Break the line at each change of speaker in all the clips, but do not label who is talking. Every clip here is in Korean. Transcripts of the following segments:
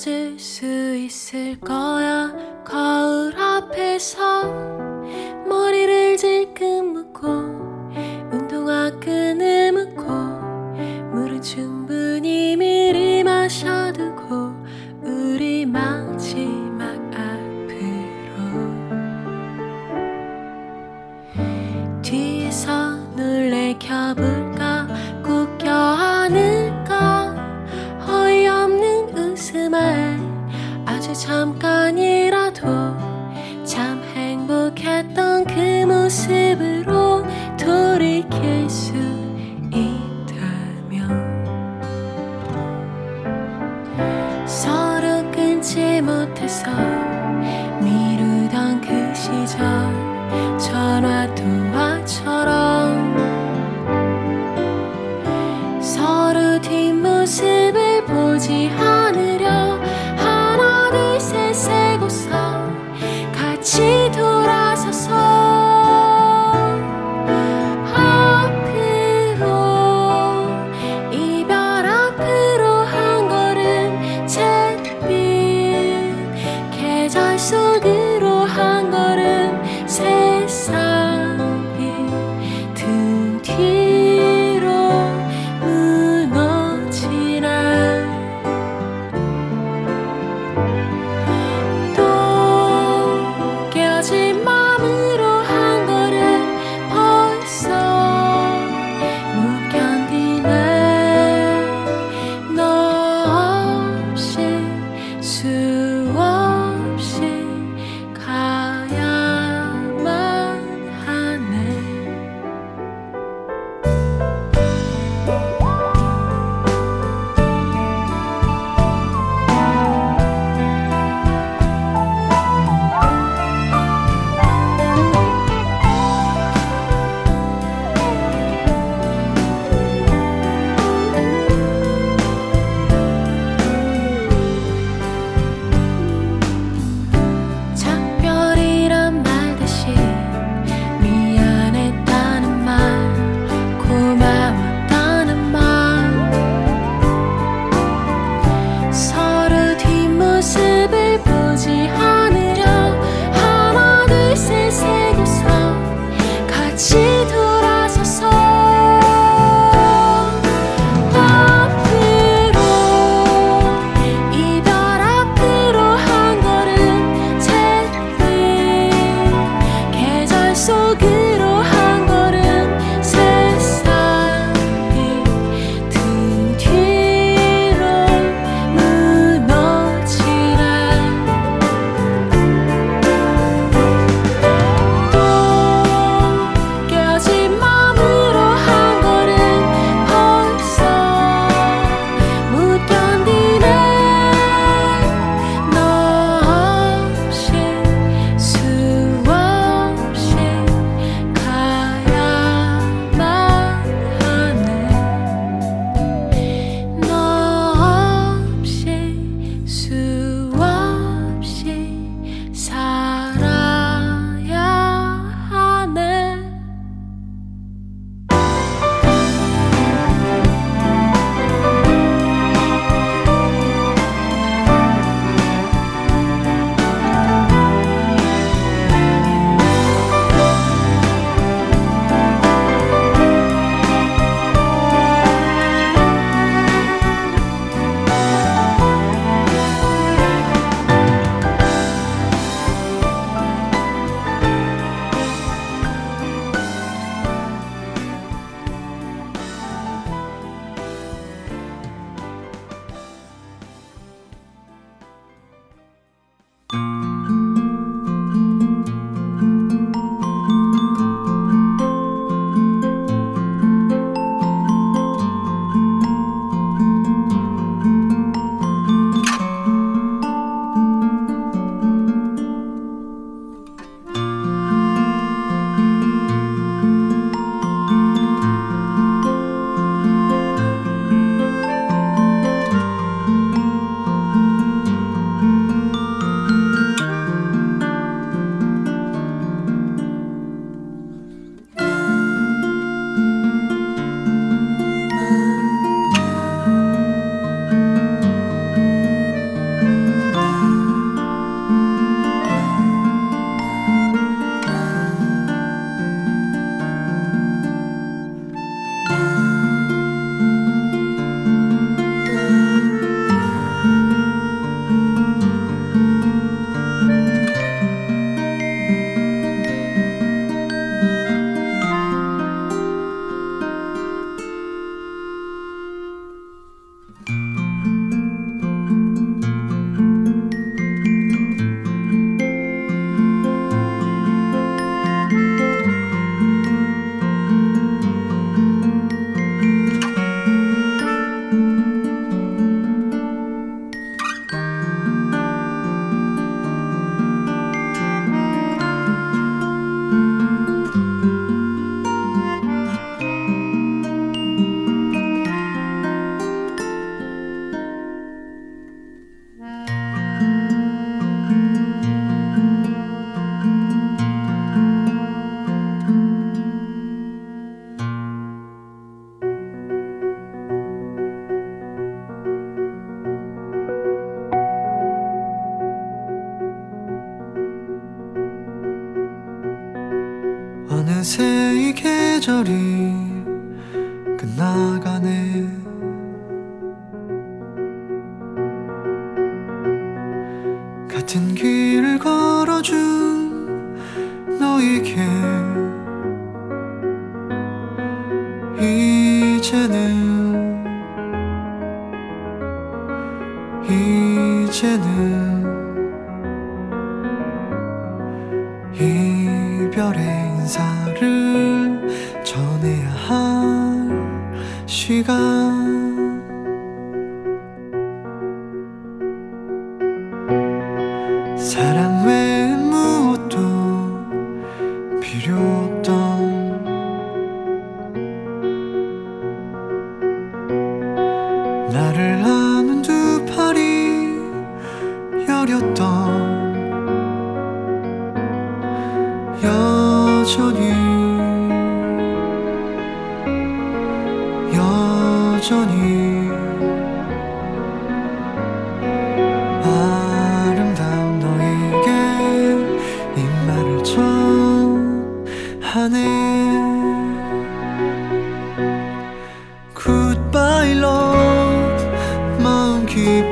잊어질 수 있을 거야.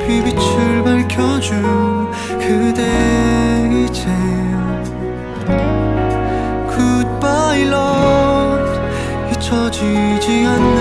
빛을 밝혀준 그대 이제 Goodbye Lord. 잊혀지지 않는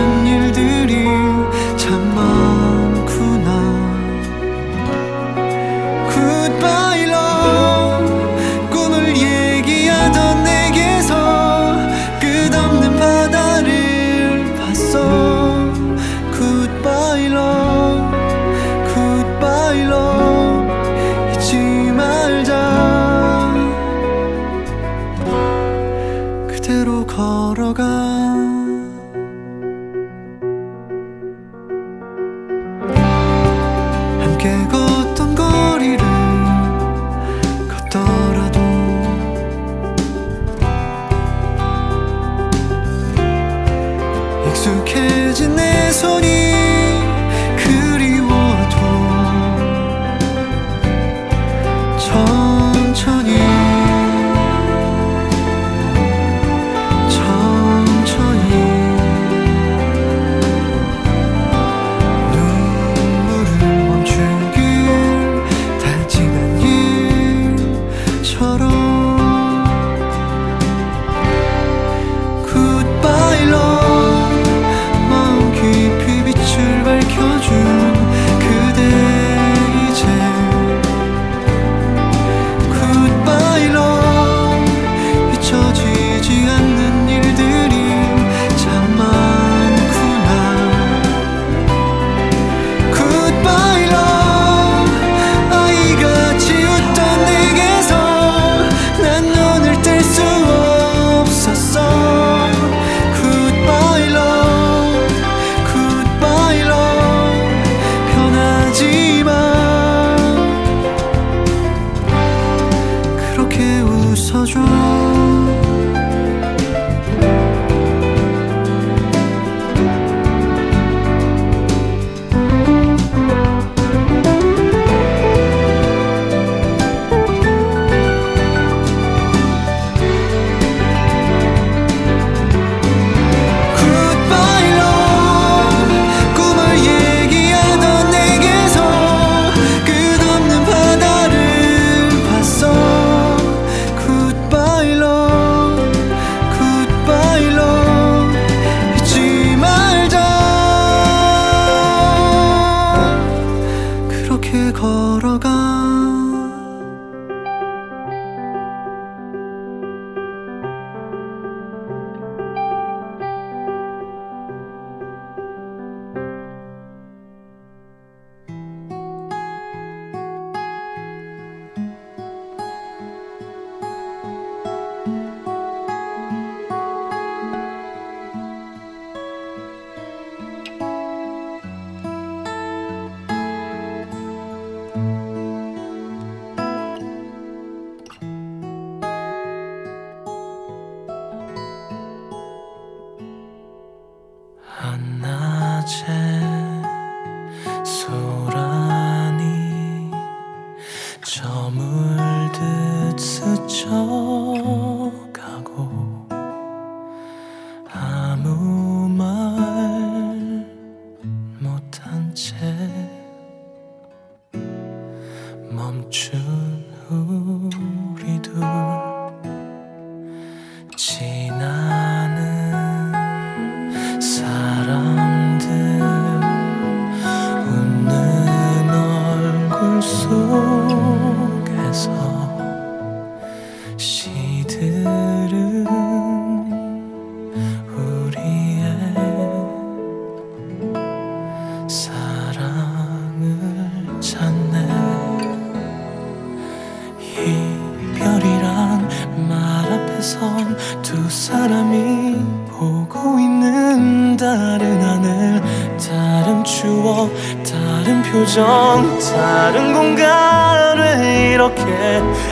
시선 두 사람이 보고 있는 다른 하늘 다른 추억 다른 표정 다른 공간을 이렇게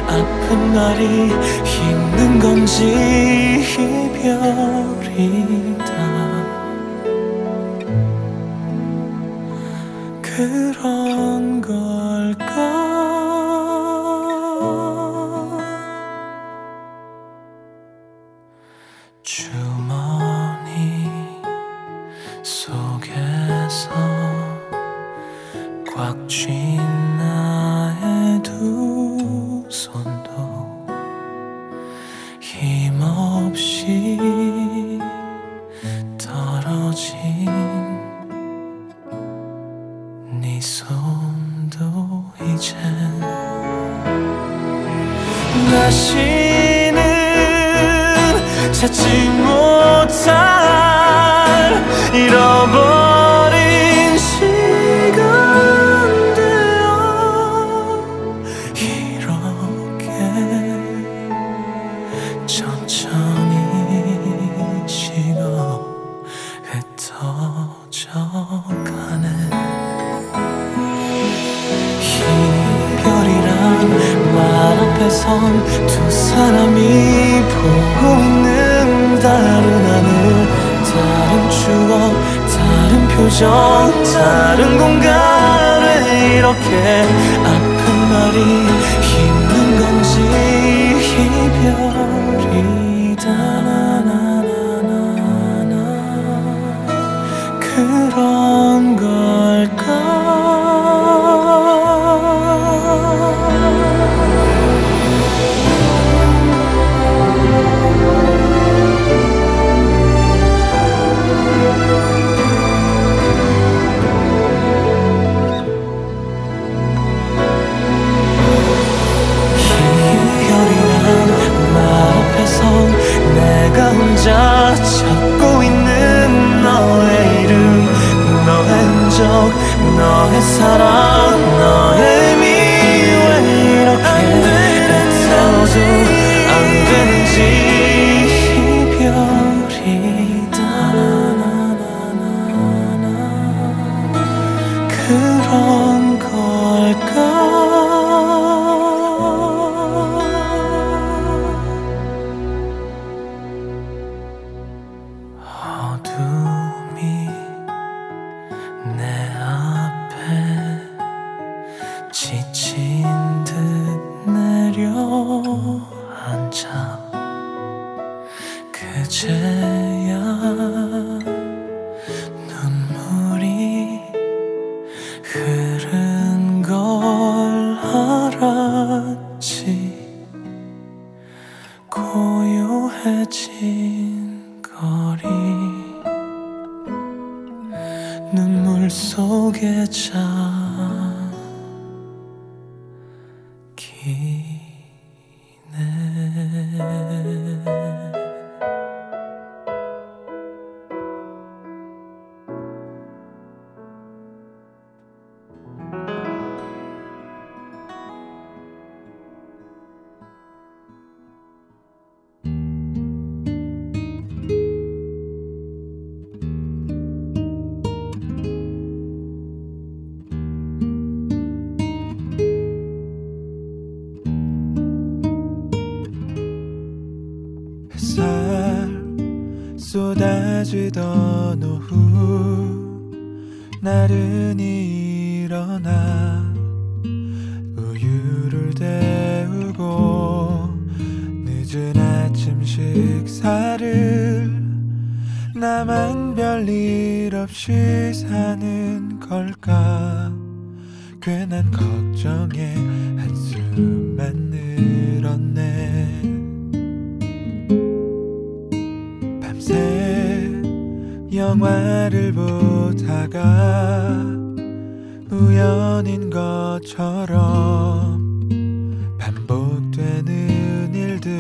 아픈 말이 힘든 건지 이별이다. 그 사는 걸까?
괜한 걱정에 한숨만 늘었네. 밤새 영화를 보다가 우연인 것처럼 반복되는 일들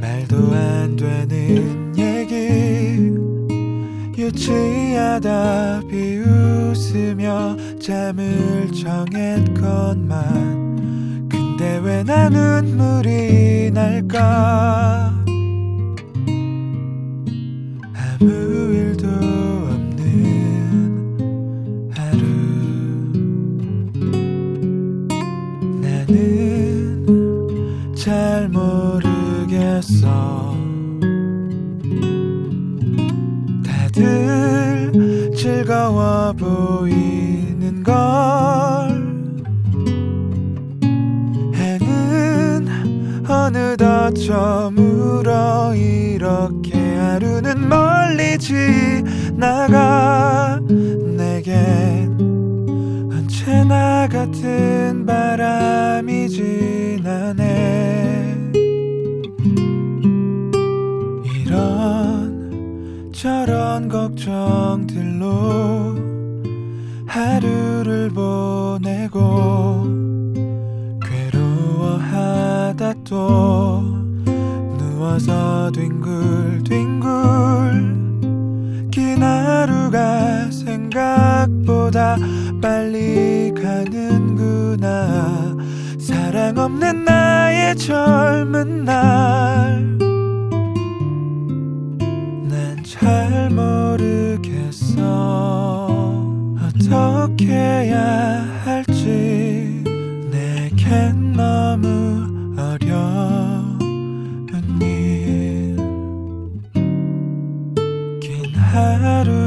말도 안 되는 무지하다 비웃으며 잠을 청했건만. 근데 왜 나 눈물이 날까?
저물어 이렇게 하루는 멀리 지나가 내겐 언제나 같은 바람이 지나네. 이런 저런 걱정들로 하루를 보내고 괴로워하다 또 누워서 뒹굴뒹굴 긴 하루가 생각보다 빨리 가는구나. 사랑 없는 나의 젊은 날 난 잘 모르겠어. 어떻게 해야 할지 내겐 너무
matter.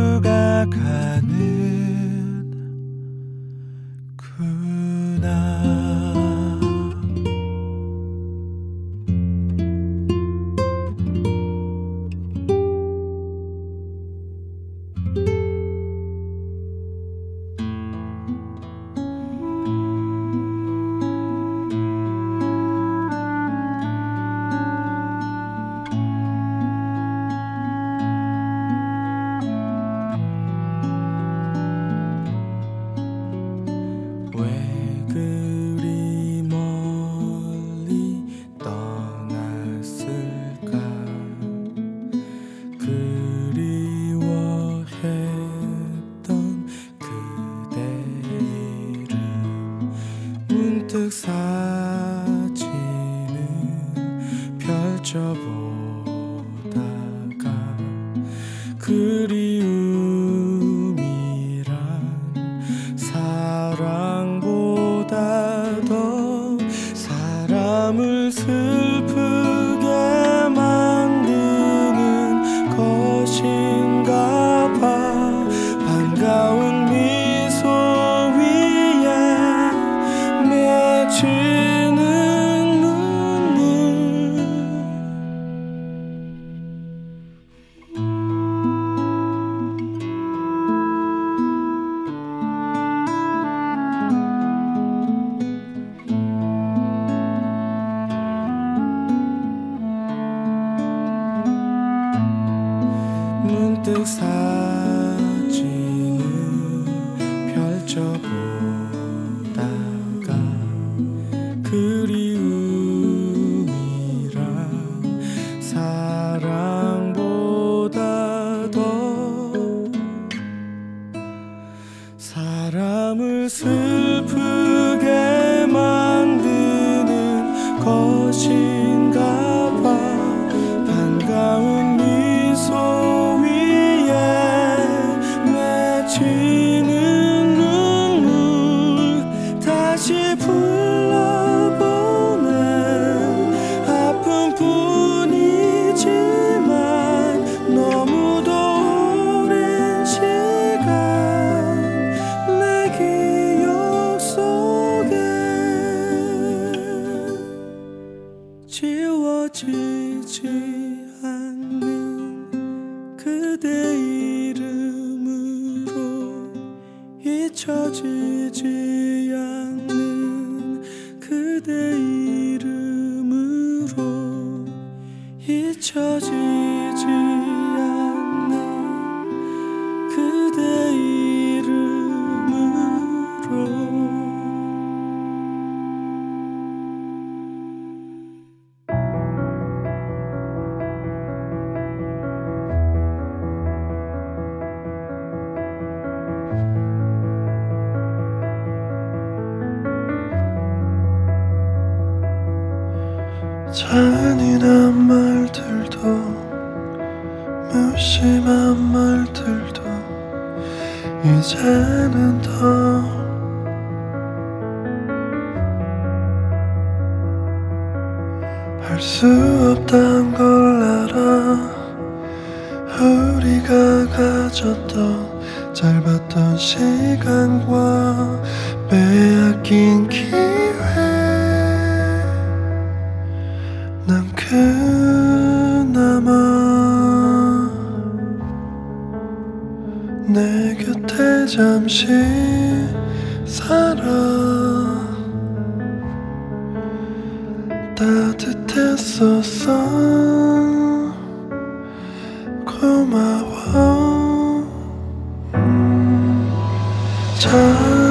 잘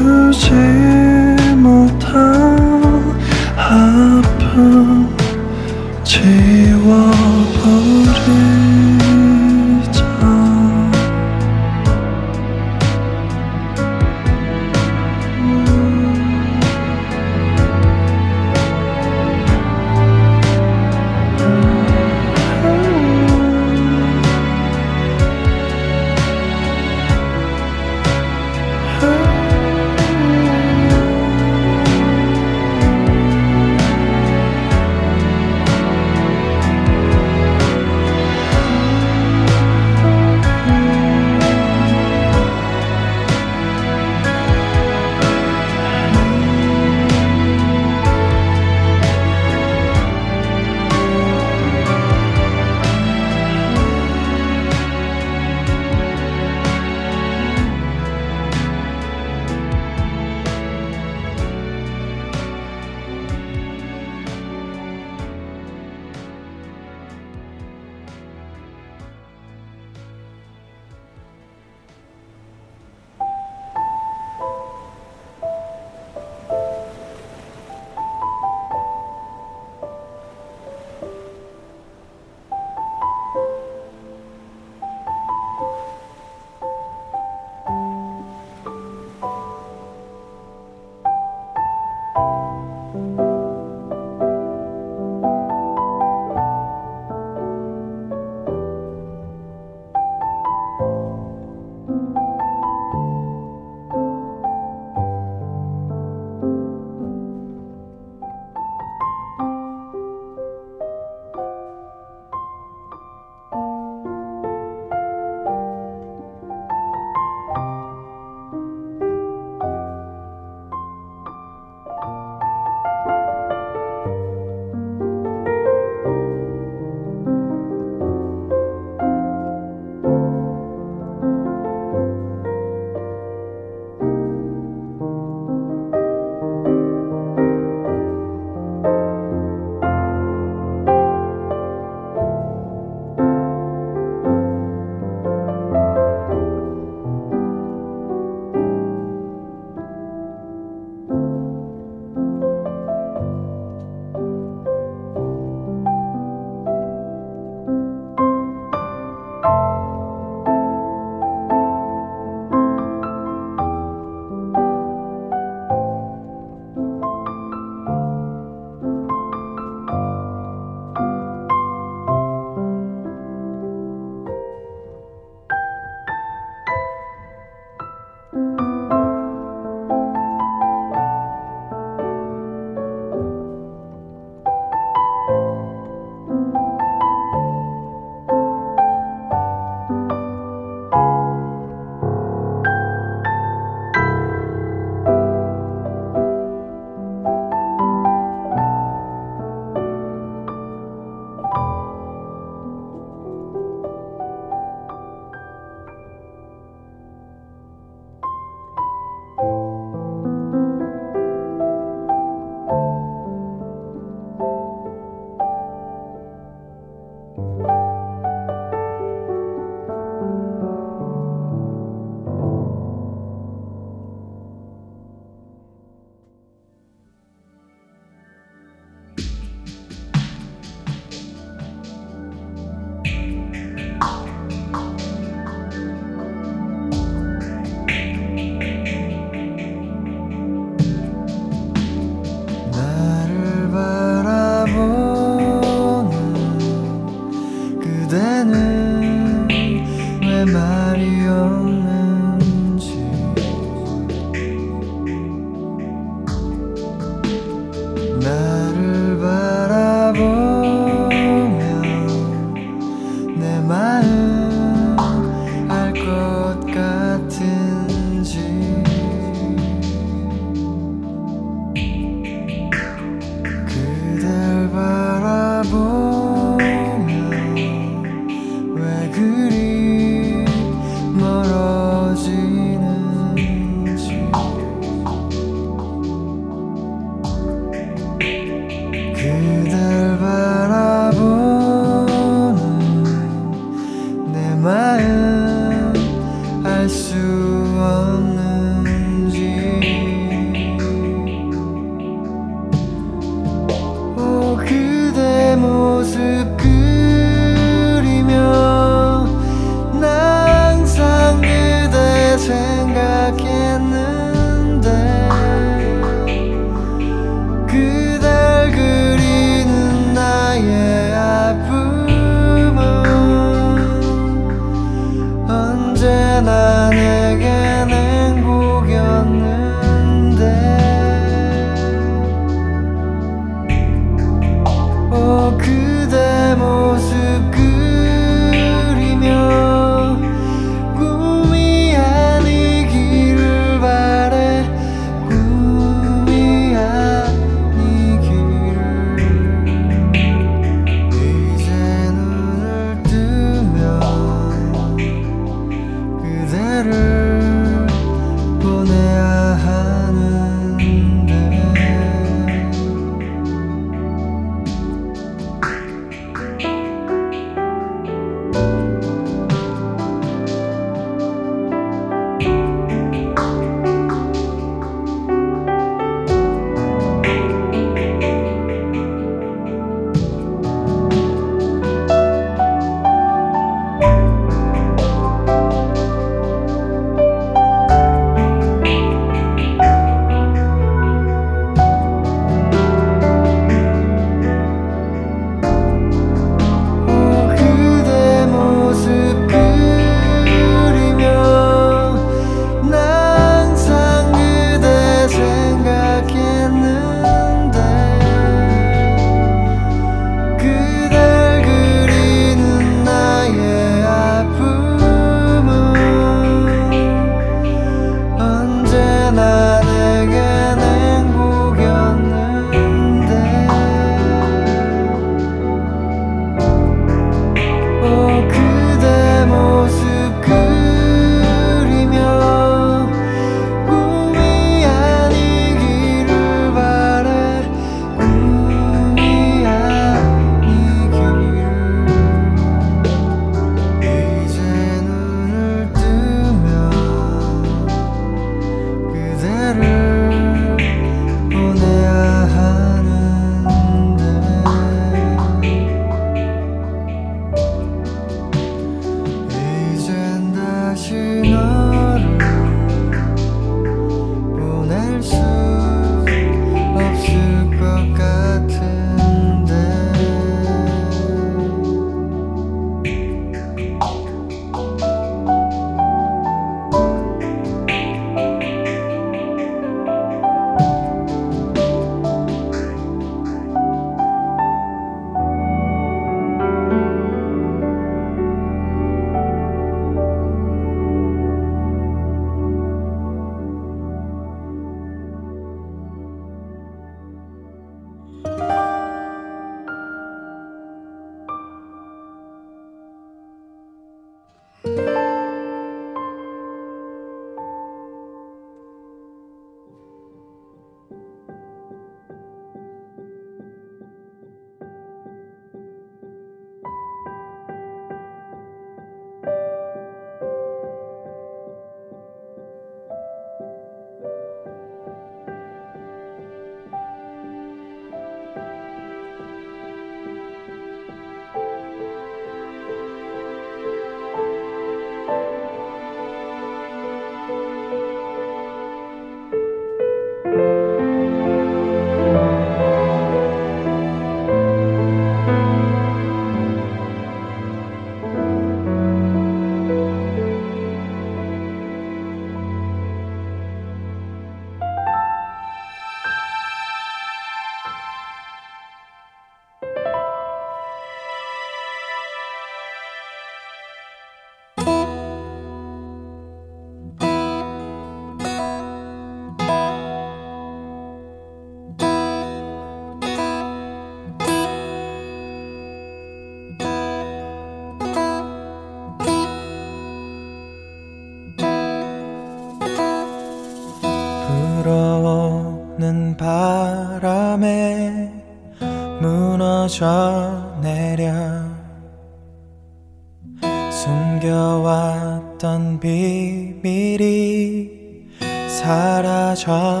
사라져가네.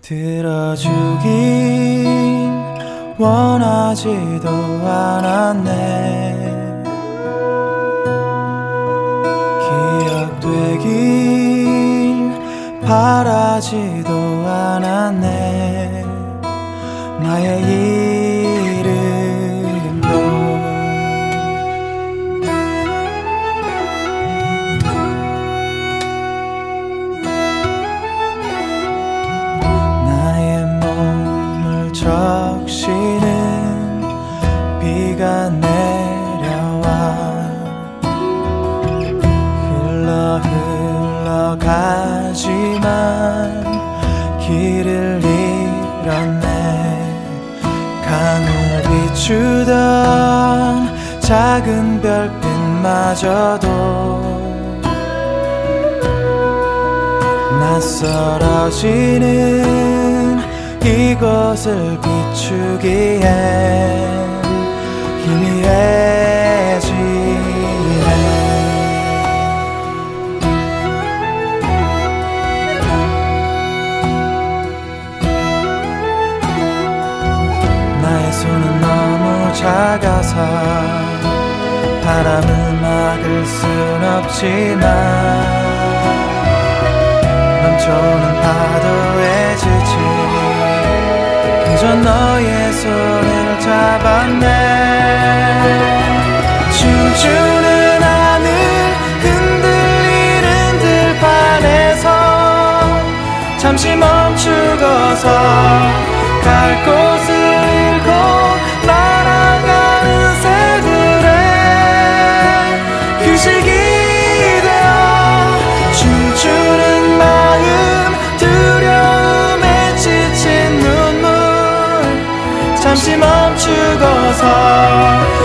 들어주긴 원하지도 않았네. 기억되길 바라지도 않았네. 나의 이 비추던 작은 별빛마저도 낯설어지는 이곳을 비추기엔 희미해지네 작아서 바람을 막을 순 없지만 넘쳐오는 파도에 지친 그저 너의 손을 잡았네. 춤추는 하늘 흔들리는 들판에서 잠시 멈추고서 갈 곳을 멈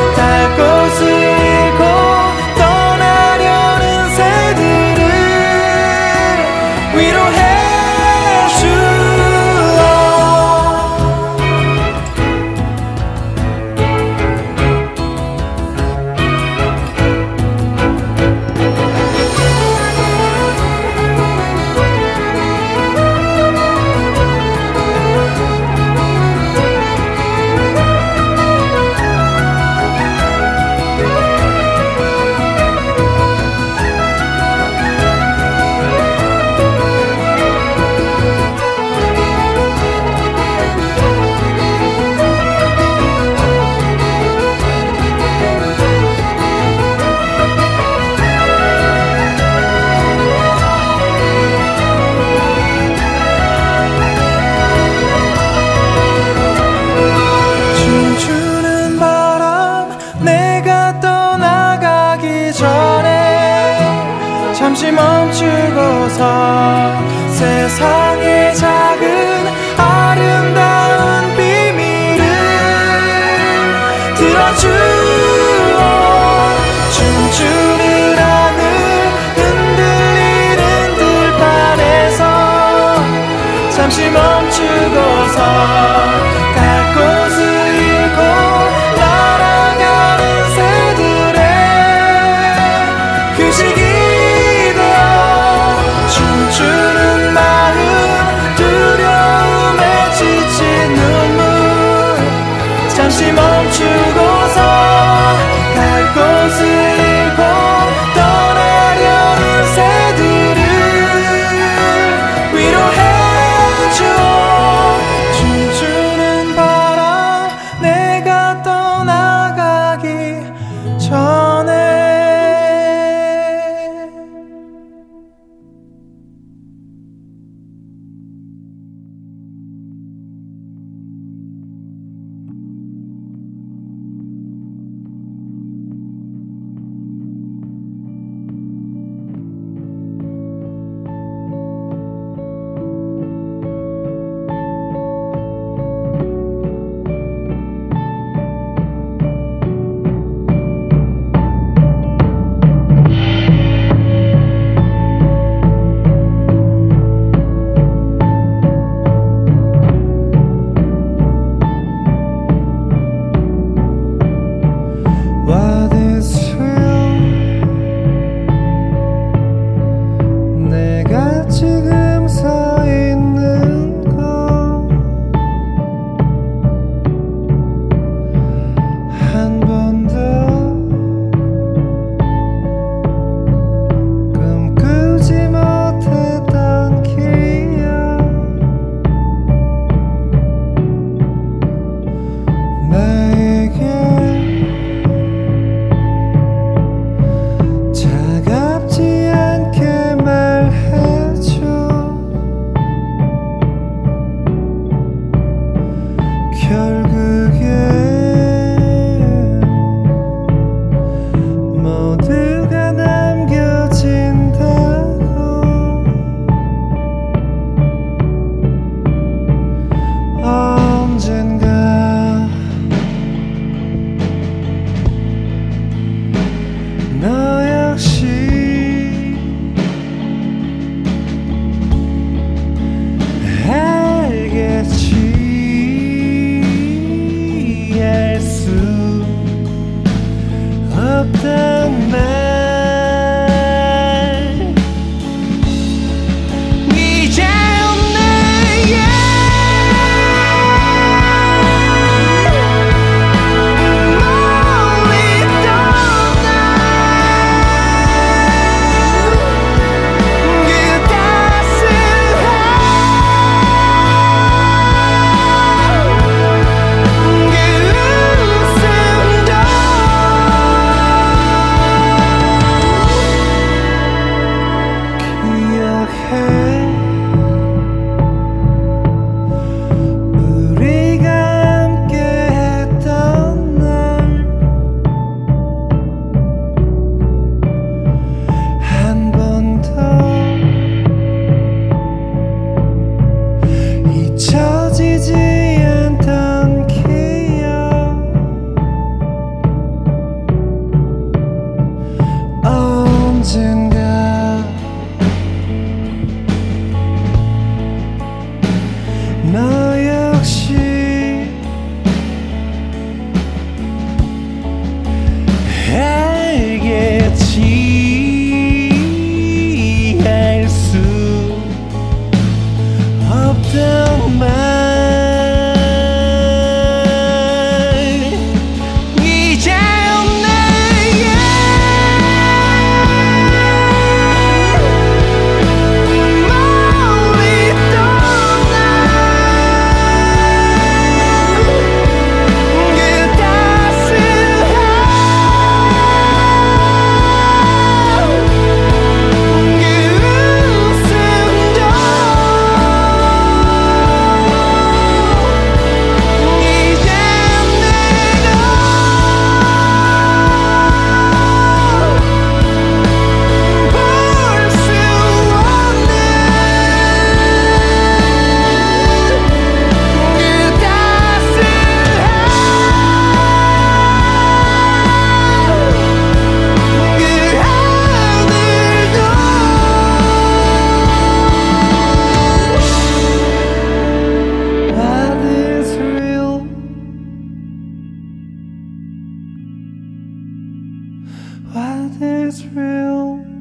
what is real.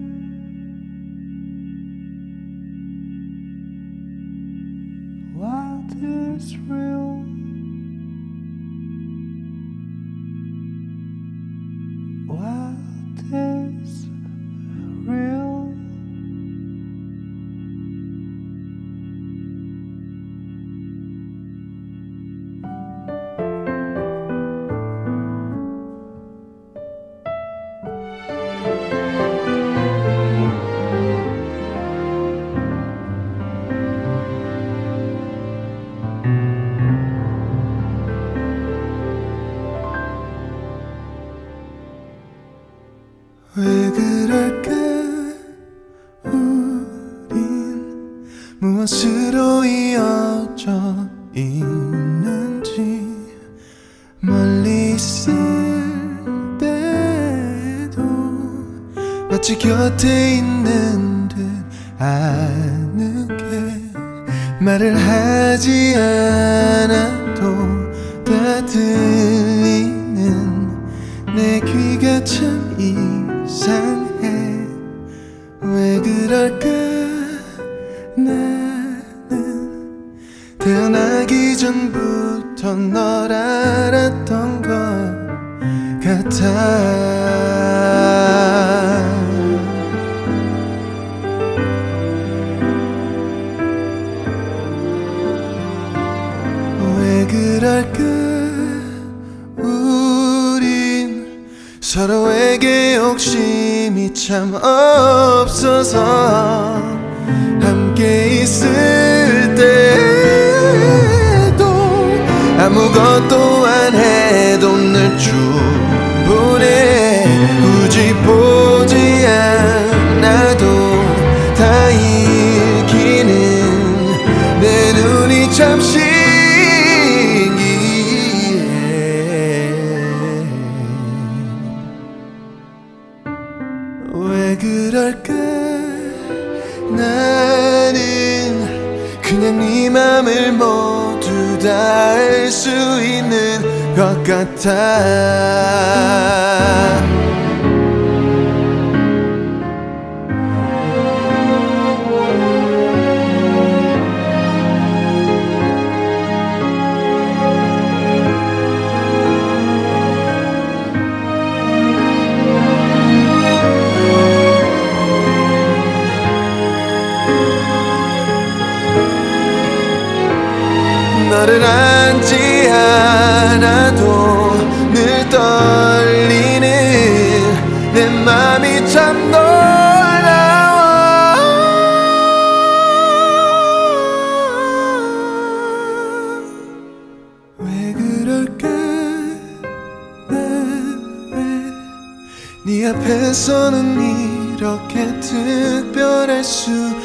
무엇으로 이어져 있는지 멀리 있을 때도 마치 곁에 있는
듯 아는 게 말을 하지 않아. 같아. 나른한 지하 앞에서는 이렇게 특별할 수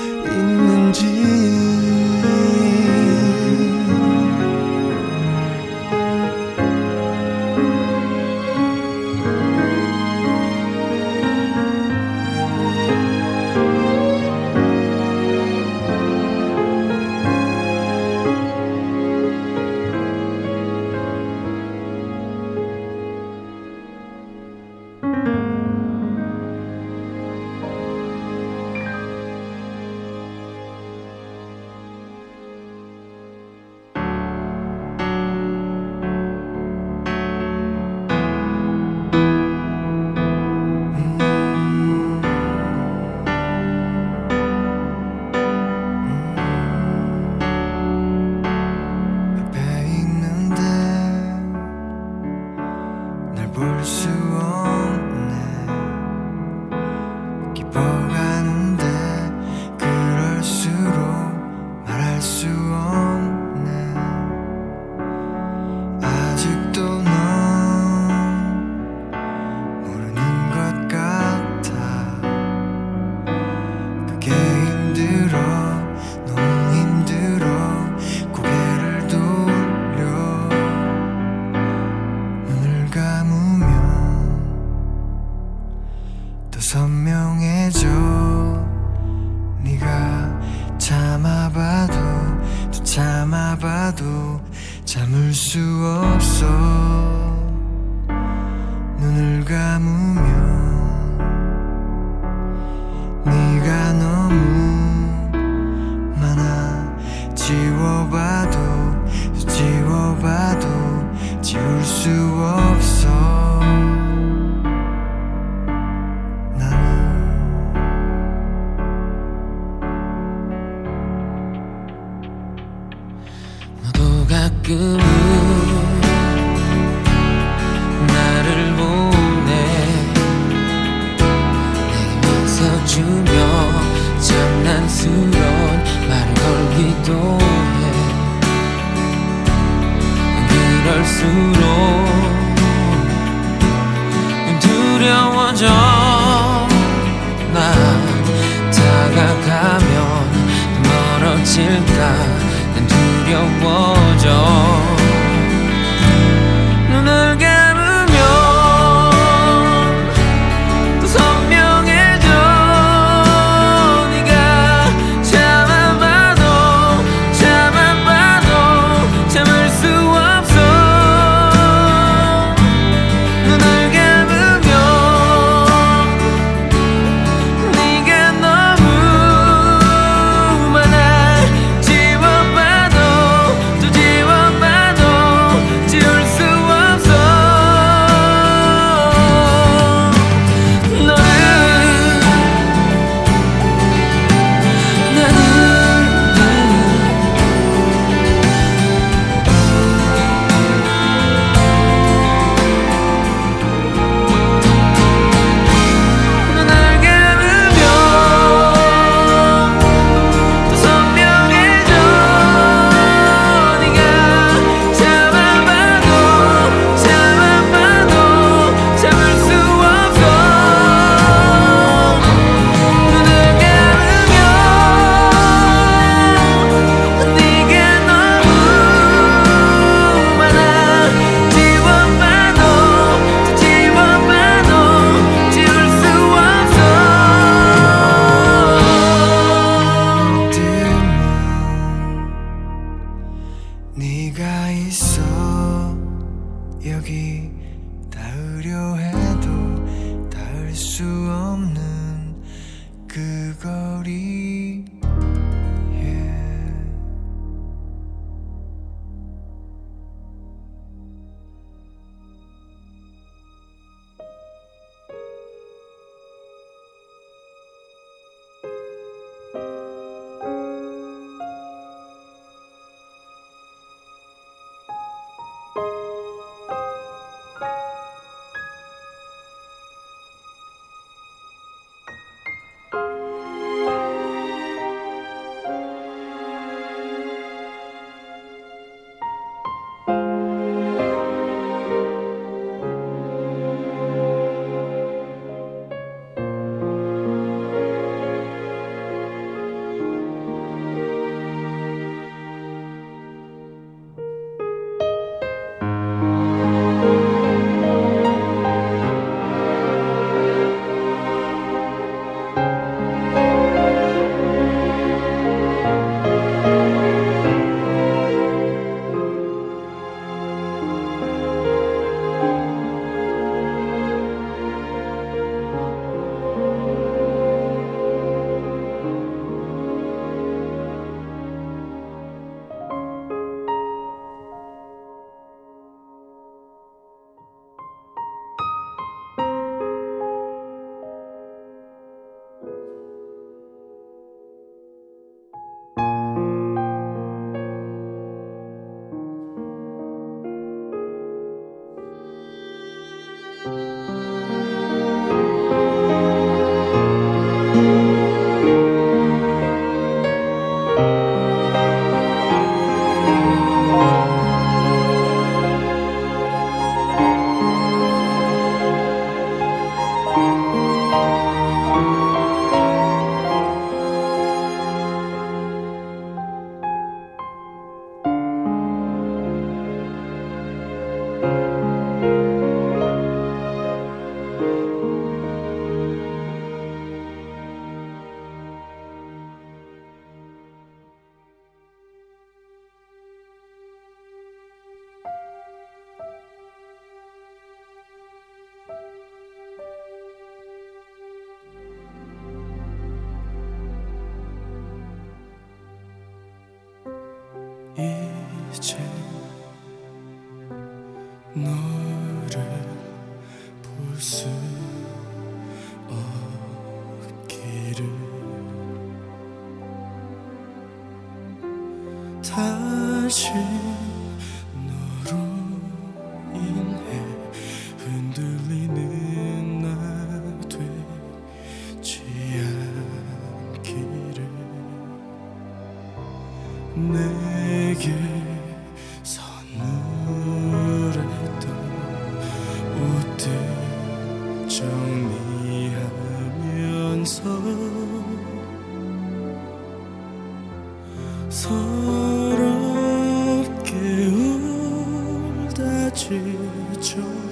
지쳐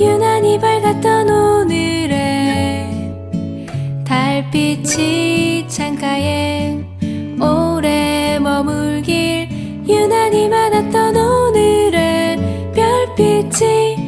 유난히 밝았던 오늘의 달빛이 창가에 오래 머물길. 유난히 많았던 오늘의 별빛이